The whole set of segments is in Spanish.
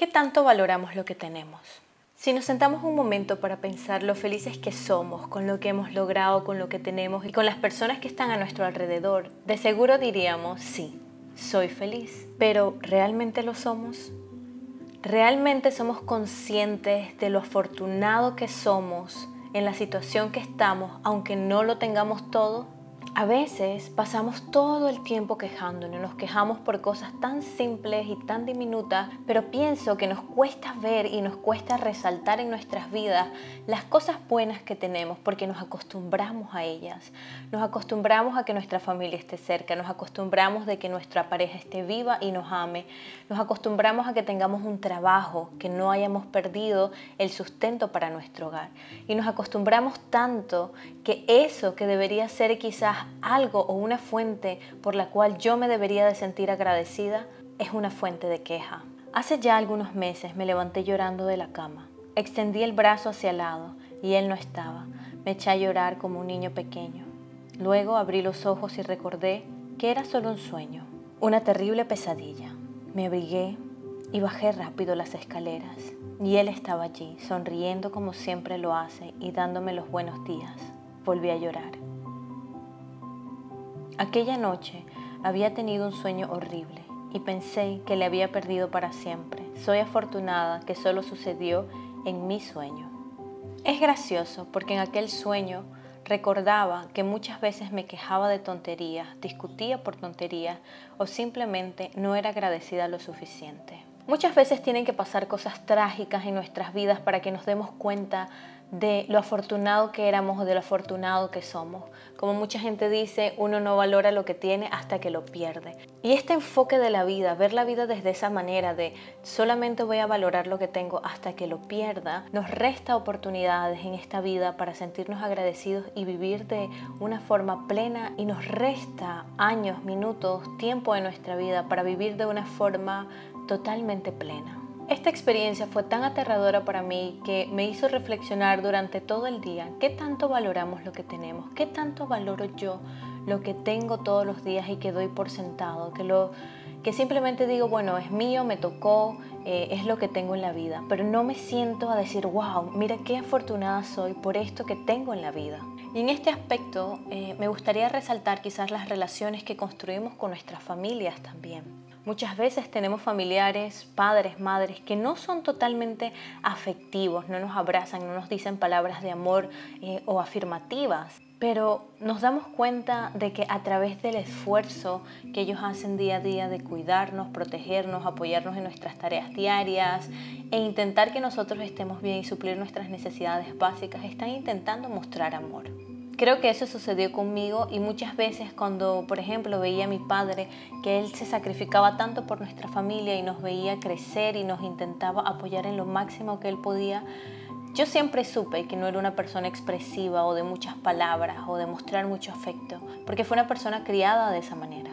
¿Qué tanto valoramos lo que tenemos? Si nos sentamos un momento para pensar lo felices que somos con lo que hemos logrado, con lo que tenemos y con las personas que están a nuestro alrededor, de seguro diríamos, sí, soy feliz. Pero ¿realmente lo somos? ¿Realmente somos conscientes de lo afortunado que somos en la situación que estamos, aunque no lo tengamos todo? A veces pasamos todo el tiempo quejándonos, nos quejamos por cosas tan simples y tan diminutas, pero pienso que nos cuesta ver y nos cuesta resaltar en nuestras vidas las cosas buenas que tenemos porque nos acostumbramos a ellas. Nos acostumbramos a que nuestra familia esté cerca, nos acostumbramos de que nuestra pareja esté viva y nos ame, nos acostumbramos a que tengamos un trabajo, que no hayamos perdido el sustento para nuestro hogar. Y nos acostumbramos tanto que eso que debería ser quizás algo o una fuente por la cual yo me debería de sentir agradecida es una fuente de queja. Hace ya algunos meses me levanté llorando de la cama. Extendí el brazo hacia el lado y él no estaba. Me eché a llorar como un niño pequeño. Luego abrí los ojos y recordé que era solo un sueño, una terrible pesadilla. Me abrigué y bajé rápido las escaleras. Y él estaba allí, sonriendo como siempre lo hace y dándome los buenos días. Volví a llorar. Aquella noche había tenido un sueño horrible y pensé que le había perdido para siempre. Soy afortunada que solo sucedió en mi sueño. Es gracioso porque en aquel sueño recordaba que muchas veces me quejaba de tonterías, discutía por tonterías o simplemente no era agradecida lo suficiente. Muchas veces tienen que pasar cosas trágicas en nuestras vidas para que nos demos cuenta de lo afortunado que éramos o de lo afortunado que somos. Como mucha gente dice, uno no valora lo que tiene hasta que lo pierde. Y este enfoque de la vida, ver la vida desde esa manera de solamente voy a valorar lo que tengo hasta que lo pierda, nos resta oportunidades en esta vida para sentirnos agradecidos y vivir de una forma plena y nos resta años, minutos, tiempo de nuestra vida para vivir de una forma totalmente plena. Esta experiencia fue tan aterradora para mí que me hizo reflexionar durante todo el día qué tanto valoramos lo que tenemos, qué tanto valoro yo lo que tengo todos los días y que doy por sentado, que, lo, que simplemente digo, bueno, es mío, me tocó, eh, es lo que tengo en la vida, pero no me siento a decir, wow, mira qué afortunada soy por esto que tengo en la vida. Y en este aspecto eh, me gustaría resaltar quizás las relaciones que construimos con nuestras familias también. Muchas veces tenemos familiares, padres, madres que no son totalmente afectivos, no nos abrazan, no nos dicen palabras de amor eh, o afirmativas, pero nos damos cuenta de que a través del esfuerzo que ellos hacen día a día de cuidarnos, protegernos, apoyarnos en nuestras tareas diarias e intentar que nosotros estemos bien y suplir nuestras necesidades básicas, están intentando mostrar amor. Creo que eso sucedió conmigo y muchas veces cuando, por ejemplo, veía a mi padre que él se sacrificaba tanto por nuestra familia y nos veía crecer y nos intentaba apoyar en lo máximo que él podía, yo siempre supe que no era una persona expresiva o de muchas palabras o de mostrar mucho afecto, porque fue una persona criada de esa manera.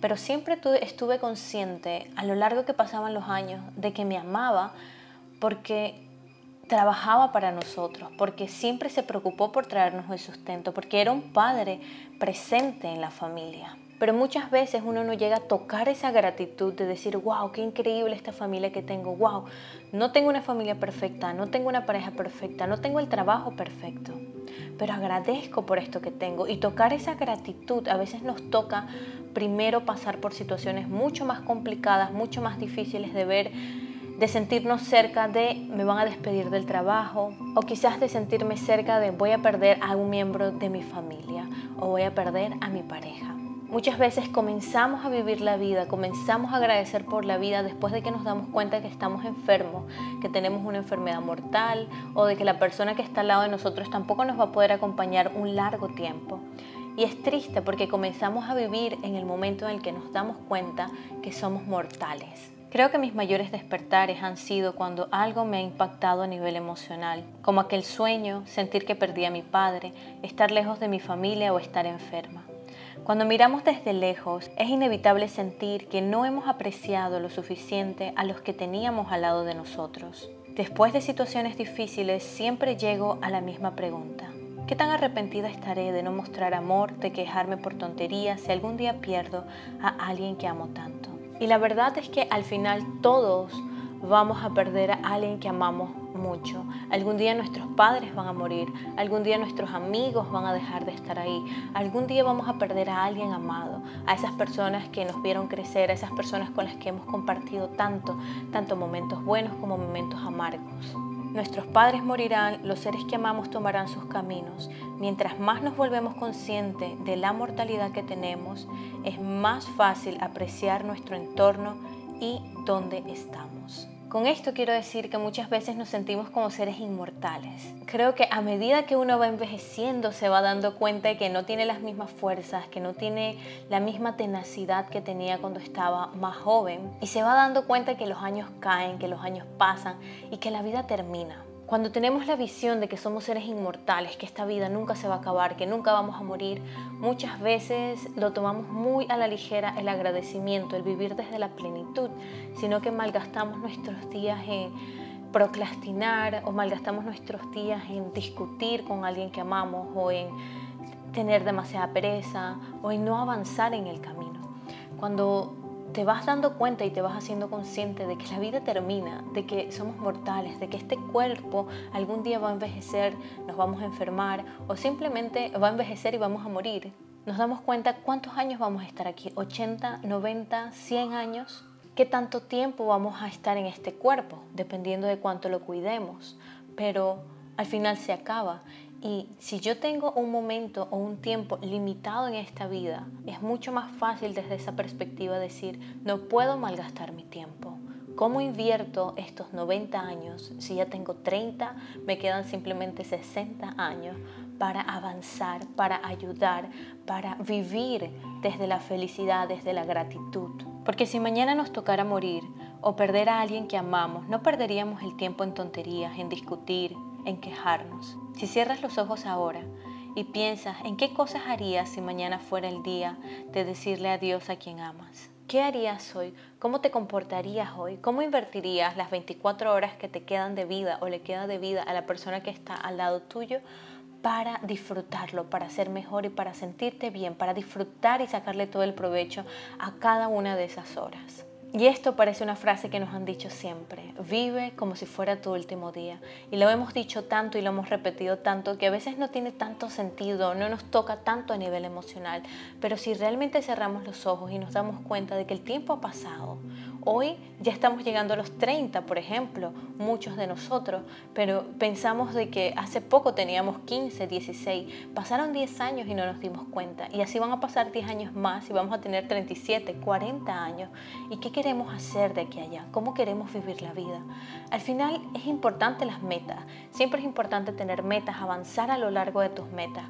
Pero siempre estuve consciente a lo largo que pasaban los años de que me amaba porque trabajaba para nosotros, porque siempre se preocupó por traernos el sustento, porque era un padre presente en la familia. Pero muchas veces uno no llega a tocar esa gratitud de decir, wow, qué increíble esta familia que tengo, wow, no tengo una familia perfecta, no tengo una pareja perfecta, no tengo el trabajo perfecto, pero agradezco por esto que tengo. Y tocar esa gratitud a veces nos toca primero pasar por situaciones mucho más complicadas, mucho más difíciles de ver de sentirnos cerca de me van a despedir del trabajo o quizás de sentirme cerca de voy a perder a un miembro de mi familia o voy a perder a mi pareja. Muchas veces comenzamos a vivir la vida, comenzamos a agradecer por la vida después de que nos damos cuenta que estamos enfermos, que tenemos una enfermedad mortal o de que la persona que está al lado de nosotros tampoco nos va a poder acompañar un largo tiempo. Y es triste porque comenzamos a vivir en el momento en el que nos damos cuenta que somos mortales Creo que mis mayores despertares han sido cuando algo me ha impactado a nivel emocional, como aquel sueño, sentir que perdí a mi padre, estar lejos de mi familia o estar enferma. Cuando miramos desde lejos, es inevitable sentir que no hemos apreciado lo suficiente a los que teníamos al lado de nosotros. Después de situaciones difíciles, siempre llego a la misma pregunta. ¿Qué tan arrepentida estaré de no mostrar amor, de quejarme por tonterías si algún día pierdo a alguien que amo tanto? Y la verdad es que al final todos vamos a perder a alguien que amamos mucho. Algún día nuestros padres van a morir, algún día nuestros amigos van a dejar de estar ahí, algún día vamos a perder a alguien amado, a esas personas que nos vieron crecer, a esas personas con las que hemos compartido tanto, tanto momentos buenos como momentos amargos. Nuestros padres morirán, los seres que amamos tomarán sus caminos. Mientras más nos volvemos conscientes de la mortalidad que tenemos, es más fácil apreciar nuestro entorno y dónde estamos. Con esto quiero decir que muchas veces nos sentimos como seres inmortales. Creo que a medida que uno va envejeciendo se va dando cuenta de que no tiene las mismas fuerzas, que no tiene la misma tenacidad que tenía cuando estaba más joven y se va dando cuenta que los años caen, que los años pasan y que la vida termina. Cuando tenemos la visión de que somos seres inmortales, que esta vida nunca se va a acabar, que nunca vamos a morir, muchas veces lo tomamos muy a la ligera el agradecimiento, el vivir desde la plenitud, sino que malgastamos nuestros días en procrastinar o malgastamos nuestros días en discutir con alguien que amamos o en tener demasiada pereza o en no avanzar en el camino. Cuando te vas dando cuenta y te vas haciendo consciente de que la vida termina, de que somos mortales, de que este cuerpo algún día va a envejecer, nos vamos a enfermar o simplemente va a envejecer y vamos a morir. Nos damos cuenta cuántos años vamos a estar aquí, 80, 90, 100 años. ¿Qué tanto tiempo vamos a estar en este cuerpo? Dependiendo de cuánto lo cuidemos. Pero al final se acaba y si yo tengo un momento o un tiempo limitado en esta vida, es mucho más fácil desde esa perspectiva decir, no puedo malgastar mi tiempo. ¿Cómo invierto estos 90 años si ya tengo 30, me quedan simplemente 60 años para avanzar, para ayudar, para vivir desde la felicidad, desde la gratitud? Porque si mañana nos tocara morir o perder a alguien que amamos, no perderíamos el tiempo en tonterías, en discutir, en quejarnos. Si cierras los ojos ahora y piensas en qué cosas harías si mañana fuera el día de decirle adiós a quien amas. ¿Qué harías hoy? ¿Cómo te comportarías hoy? ¿Cómo invertirías las 24 horas que te quedan de vida o le queda de vida a la persona que está al lado tuyo para disfrutarlo, para ser mejor y para sentirte bien, para disfrutar y sacarle todo el provecho a cada una de esas horas? Y esto parece una frase que nos han dicho siempre, vive como si fuera tu último día. Y lo hemos dicho tanto y lo hemos repetido tanto que a veces no tiene tanto sentido, no nos toca tanto a nivel emocional. Pero si realmente cerramos los ojos y nos damos cuenta de que el tiempo ha pasado, Hoy ya estamos llegando a los 30, por ejemplo, muchos de nosotros, pero pensamos de que hace poco teníamos 15, 16, pasaron 10 años y no nos dimos cuenta, y así van a pasar 10 años más y vamos a tener 37, 40 años. ¿Y qué queremos hacer de aquí a allá? ¿Cómo queremos vivir la vida? Al final es importante las metas, siempre es importante tener metas, avanzar a lo largo de tus metas,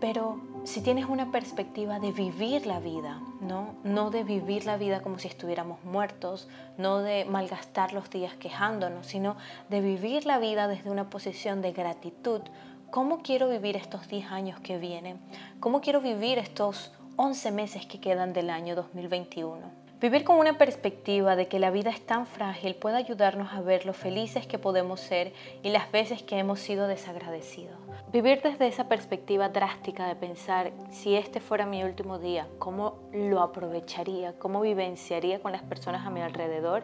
pero si tienes una perspectiva de vivir la vida, ¿no? de vivir la vida como si estuviéramos muertos, no de malgastar los días quejándonos, sino de vivir la vida desde una posición de gratitud. ¿Cómo quiero vivir estos 10 años que vienen? ¿Cómo quiero vivir estos 11 meses que quedan del año 2021? Vivir con una perspectiva de que la vida es tan frágil puede ayudarnos a ver lo felices que podemos ser y las veces que hemos sido desagradecidos. Vivir desde esa perspectiva drástica de pensar si este fuera mi último día, cómo lo aprovecharía, cómo vivenciaría con las personas a mi alrededor,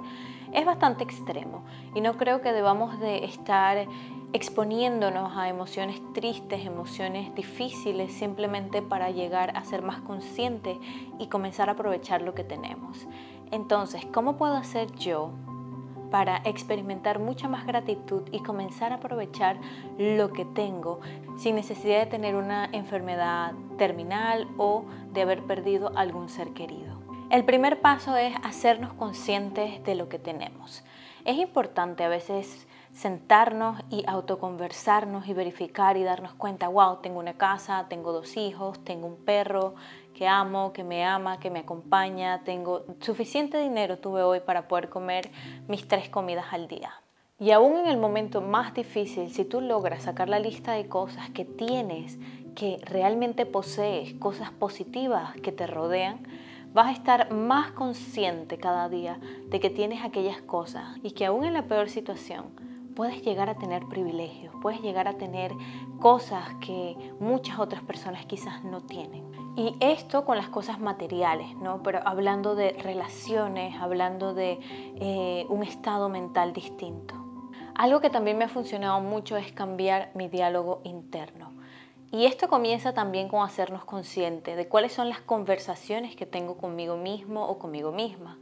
es bastante extremo. Y no creo que debamos de estar exponiéndonos a emociones tristes, emociones difíciles, simplemente para llegar a ser más conscientes y comenzar a aprovechar lo que tenemos. Entonces, ¿cómo puedo hacer yo para experimentar mucha más gratitud y comenzar a aprovechar lo que tengo sin necesidad de tener una enfermedad terminal o de haber perdido algún ser querido? El primer paso es hacernos conscientes de lo que tenemos. Es importante a veces sentarnos y autoconversarnos y verificar y darnos cuenta, wow, tengo una casa, tengo dos hijos, tengo un perro que amo, que me ama, que me acompaña, tengo suficiente dinero tuve hoy para poder comer mis tres comidas al día. Y aún en el momento más difícil, si tú logras sacar la lista de cosas que tienes, que realmente posees, cosas positivas que te rodean, vas a estar más consciente cada día de que tienes aquellas cosas y que aún en la peor situación, puedes llegar a tener privilegios, puedes llegar a tener cosas que muchas otras personas quizás no tienen. Y esto con las cosas materiales, ¿no? Pero hablando de relaciones, hablando de eh, un estado mental distinto. Algo que también me ha funcionado mucho es cambiar mi diálogo interno. Y esto comienza también con hacernos conscientes de cuáles son las conversaciones que tengo conmigo mismo o conmigo misma.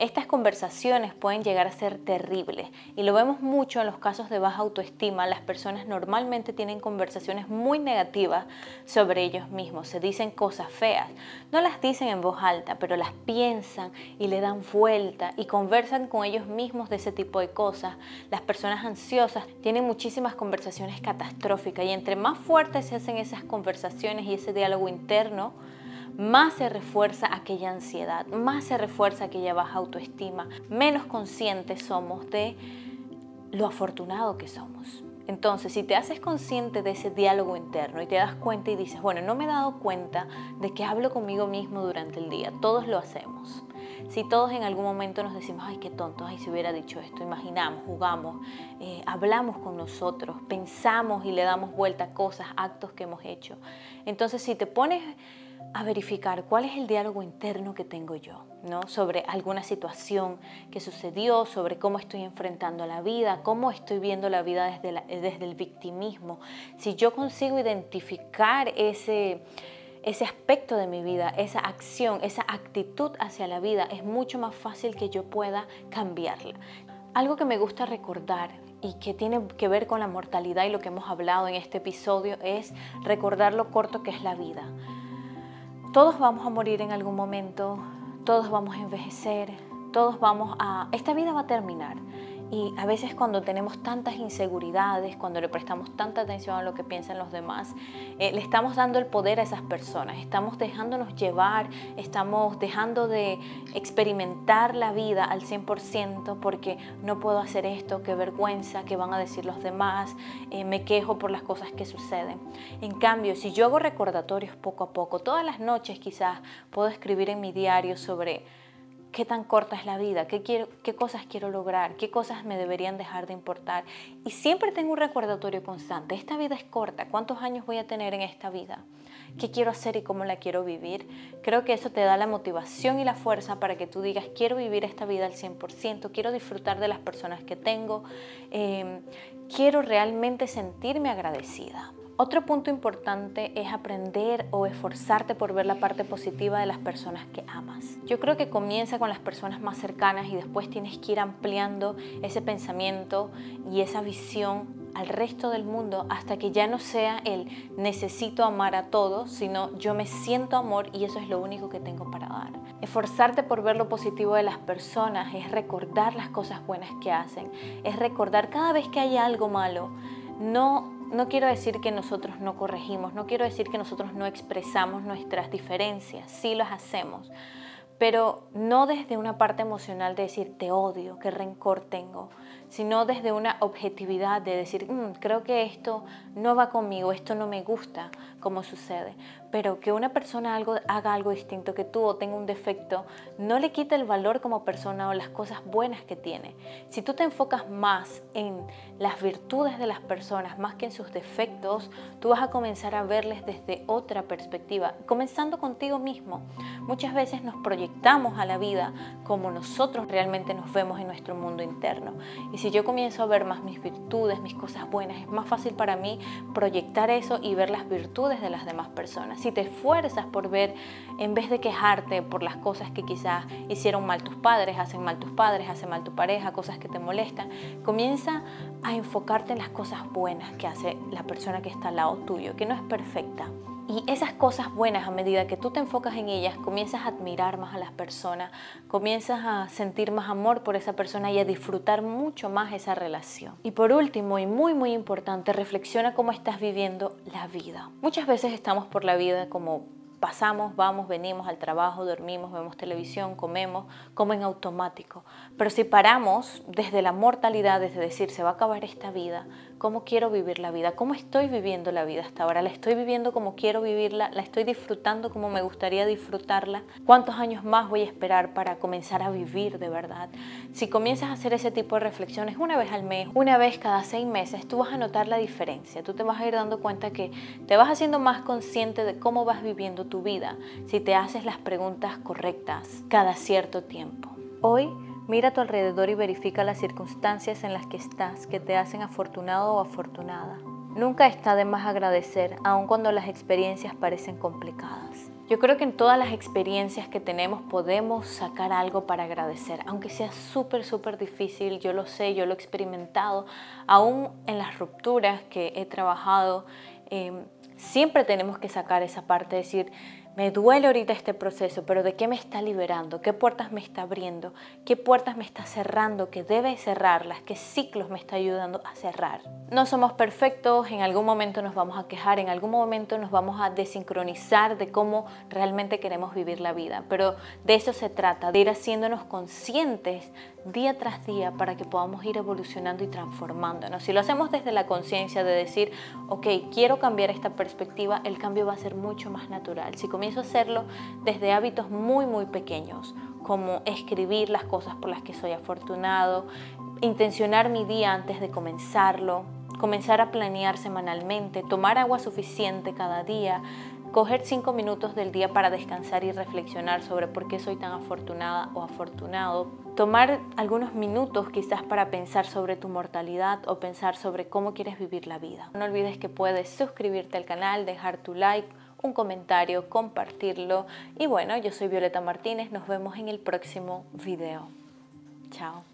Estas conversaciones pueden llegar a ser terribles y lo vemos mucho en los casos de baja autoestima. Las personas normalmente tienen conversaciones muy negativas sobre ellos mismos, se dicen cosas feas. No las dicen en voz alta, pero las piensan y le dan vuelta y conversan con ellos mismos de ese tipo de cosas. Las personas ansiosas tienen muchísimas conversaciones catastróficas y entre más fuertes se hacen esas conversaciones y ese diálogo interno, más se refuerza aquella ansiedad, más se refuerza aquella baja autoestima, menos conscientes somos de lo afortunado que somos. Entonces, si te haces consciente de ese diálogo interno y te das cuenta y dices, bueno, no me he dado cuenta de que hablo conmigo mismo durante el día, todos lo hacemos. Si todos en algún momento nos decimos, ay, qué tonto, ay, si hubiera dicho esto, imaginamos, jugamos, eh, hablamos con nosotros, pensamos y le damos vuelta a cosas, actos que hemos hecho. Entonces, si te pones a verificar cuál es el diálogo interno que tengo yo, ¿no? Sobre alguna situación que sucedió, sobre cómo estoy enfrentando la vida, cómo estoy viendo la vida desde, desde el victimismo. Si yo consigo identificar ese, ese aspecto de mi vida, esa acción, esa actitud hacia la vida, es mucho más fácil que yo pueda cambiarla. Algo que me gusta recordar y que tiene que ver con la mortalidad y lo que hemos hablado en este episodio es recordar lo corto que es la vida. Todos vamos a morir en algún momento, todos vamos a envejecer, todos vamos a... Esta vida va a terminar. Y a veces cuando tenemos tantas inseguridades, cuando le prestamos tanta atención a lo que piensan los demás, eh, le estamos dando el poder a esas personas, estamos dejándonos llevar, estamos dejando de experimentar la vida al 100% porque no puedo hacer esto, qué vergüenza, qué van a decir los demás, eh, me quejo por las cosas que suceden. En cambio, si yo hago recordatorios poco a poco, todas las noches quizás puedo escribir en mi diario sobre qué tan corta es la vida, qué, quiero, qué cosas quiero lograr, qué cosas me deberían dejar de importar. Y siempre tengo un recordatorio constante, esta vida es corta, ¿cuántos años voy a tener en esta vida? ¿Qué quiero hacer y cómo la quiero vivir? Creo que eso te da la motivación y la fuerza para que tú digas, quiero vivir esta vida al 100%, quiero disfrutar de las personas que tengo, eh, quiero realmente sentirme agradecida. Otro punto importante es aprender o esforzarte por ver la parte positiva de las personas que amas. Yo creo que comienza con las personas más cercanas y después tienes que ir ampliando ese pensamiento y esa visión al resto del mundo hasta que ya no sea el necesito amar a todos, sino yo me siento amor y eso es lo único que tengo para dar. Esforzarte por ver lo positivo de las personas es recordar las cosas buenas que hacen, es recordar cada vez que hay algo malo, no no quiero decir que nosotros no corregimos, no quiero decir que nosotros no expresamos nuestras diferencias, sí las hacemos, pero no desde una parte emocional de decir te odio, qué rencor tengo, sino desde una objetividad de decir, mm, creo que esto no va conmigo, esto no me gusta, como sucede. Pero que una persona haga algo distinto que tú o tenga un defecto, no le quita el valor como persona o las cosas buenas que tiene. Si tú te enfocas más en las virtudes de las personas, más que en sus defectos, tú vas a comenzar a verles desde otra perspectiva, comenzando contigo mismo. Muchas veces nos proyectamos a la vida como nosotros realmente nos vemos en nuestro mundo interno. Y si yo comienzo a ver más mis virtudes, mis cosas buenas, es más fácil para mí proyectar eso y ver las virtudes de las demás personas. Si te esfuerzas por ver, en vez de quejarte por las cosas que quizás hicieron mal tus padres, hacen mal tus padres, hacen mal tu pareja, cosas que te molestan, comienza a enfocarte en las cosas buenas que hace la persona que está al lado tuyo, que no es perfecta y esas cosas buenas, a medida que tú te enfocas en ellas, comienzas a admirar más a las personas, comienzas a sentir más amor por esa persona y a disfrutar mucho más esa relación. Y por último, y muy muy importante, reflexiona cómo estás viviendo la vida. Muchas veces estamos por la vida como pasamos, vamos, venimos al trabajo, dormimos, vemos televisión, comemos, como en automático. Pero si paramos desde la mortalidad, desde decir se va a acabar esta vida, cómo quiero vivir la vida, cómo estoy viviendo la vida hasta ahora, la estoy viviendo como quiero vivirla, la estoy disfrutando como me gustaría disfrutarla, cuántos años más voy a esperar para comenzar a vivir de verdad. Si comienzas a hacer ese tipo de reflexiones una vez al mes, una vez cada seis meses, tú vas a notar la diferencia, tú te vas a ir dando cuenta que te vas haciendo más consciente de cómo vas viviendo tu vida si te haces las preguntas correctas cada cierto tiempo. Hoy Mira a tu alrededor y verifica las circunstancias en las que estás que te hacen afortunado o afortunada. Nunca está de más agradecer, aun cuando las experiencias parecen complicadas. Yo creo que en todas las experiencias que tenemos podemos sacar algo para agradecer, aunque sea súper, súper difícil, yo lo sé, yo lo he experimentado, aún en las rupturas que he trabajado, eh, siempre tenemos que sacar esa parte, decir, me duele ahorita este proceso, pero ¿de qué me está liberando? ¿Qué puertas me está abriendo? ¿Qué puertas me está cerrando? ¿Qué debe cerrarlas? ¿Qué ciclos me está ayudando a cerrar? No somos perfectos, en algún momento nos vamos a quejar, en algún momento nos vamos a desincronizar de cómo realmente queremos vivir la vida, pero de eso se trata, de ir haciéndonos conscientes día tras día para que podamos ir evolucionando y transformándonos. Si lo hacemos desde la conciencia de decir, ok, quiero cambiar esta perspectiva, el cambio va a ser mucho más natural. Si hacerlo desde hábitos muy, muy pequeños, como escribir las cosas por las que soy afortunado, intencionar mi día antes de comenzarlo, comenzar a planear semanalmente, tomar agua suficiente cada día, coger cinco minutos del día para descansar y reflexionar sobre por qué soy tan afortunada o afortunado, tomar algunos minutos quizás para pensar sobre tu mortalidad o pensar sobre cómo quieres vivir la vida. No olvides que puedes suscribirte al canal, dejar tu like, un comentario, compartirlo y bueno, yo soy Violeta Martínez, nos vemos en el próximo video. Chao.